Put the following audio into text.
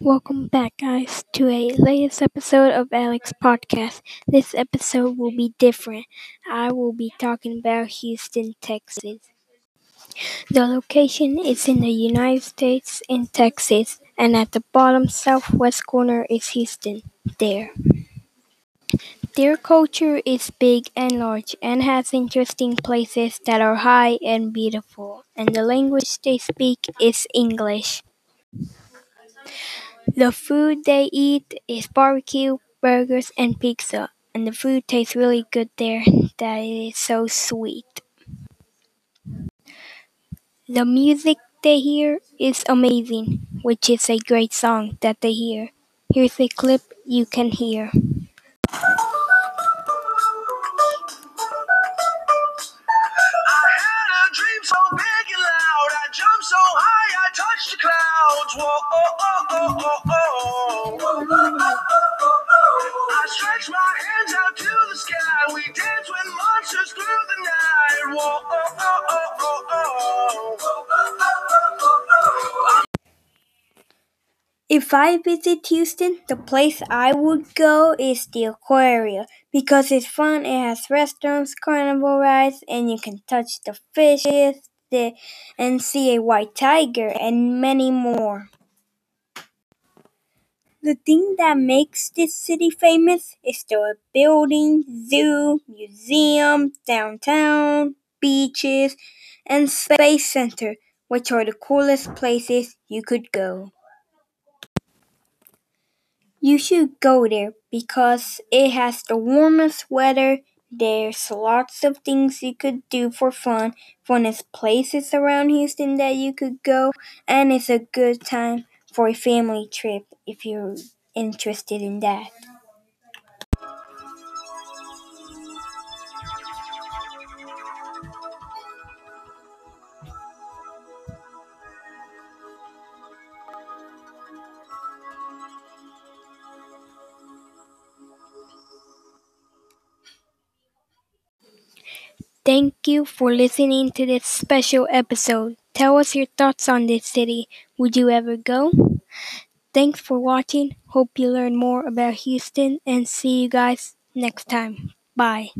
Welcome back, guys, to a latest episode of Alex Podcast. This episode will be different. I will be talking about Houston, Texas. The location is in the United States in Texas, and at the bottom southwest corner is Houston. There. Their culture is big and large and has interesting places that are high and beautiful, and the language they speak is English. The food they eat is barbecue, burgers, and pizza, and the food tastes really good there that it is so sweet. The music they hear is amazing, which is a great song that they hear. Here's a clip you can hear. If I visit Houston, the place I would go is the aquarium because it's fun. It has restaurants, carnival rides, and you can touch the fishes the, and see a white tiger and many more. The thing that makes this city famous is the building, zoo, museum, downtown, beaches, and space center, which are the coolest places you could go. You should go there because it has the warmest weather. There's lots of things you could do for fun. Fun is places around Houston that you could go, and it's a good time for a family trip if you're interested in that. Thank you for listening to this special episode. Tell us your thoughts on this city. Would you ever go? Thanks for watching. Hope you learn more about Houston and see you guys next time. Bye.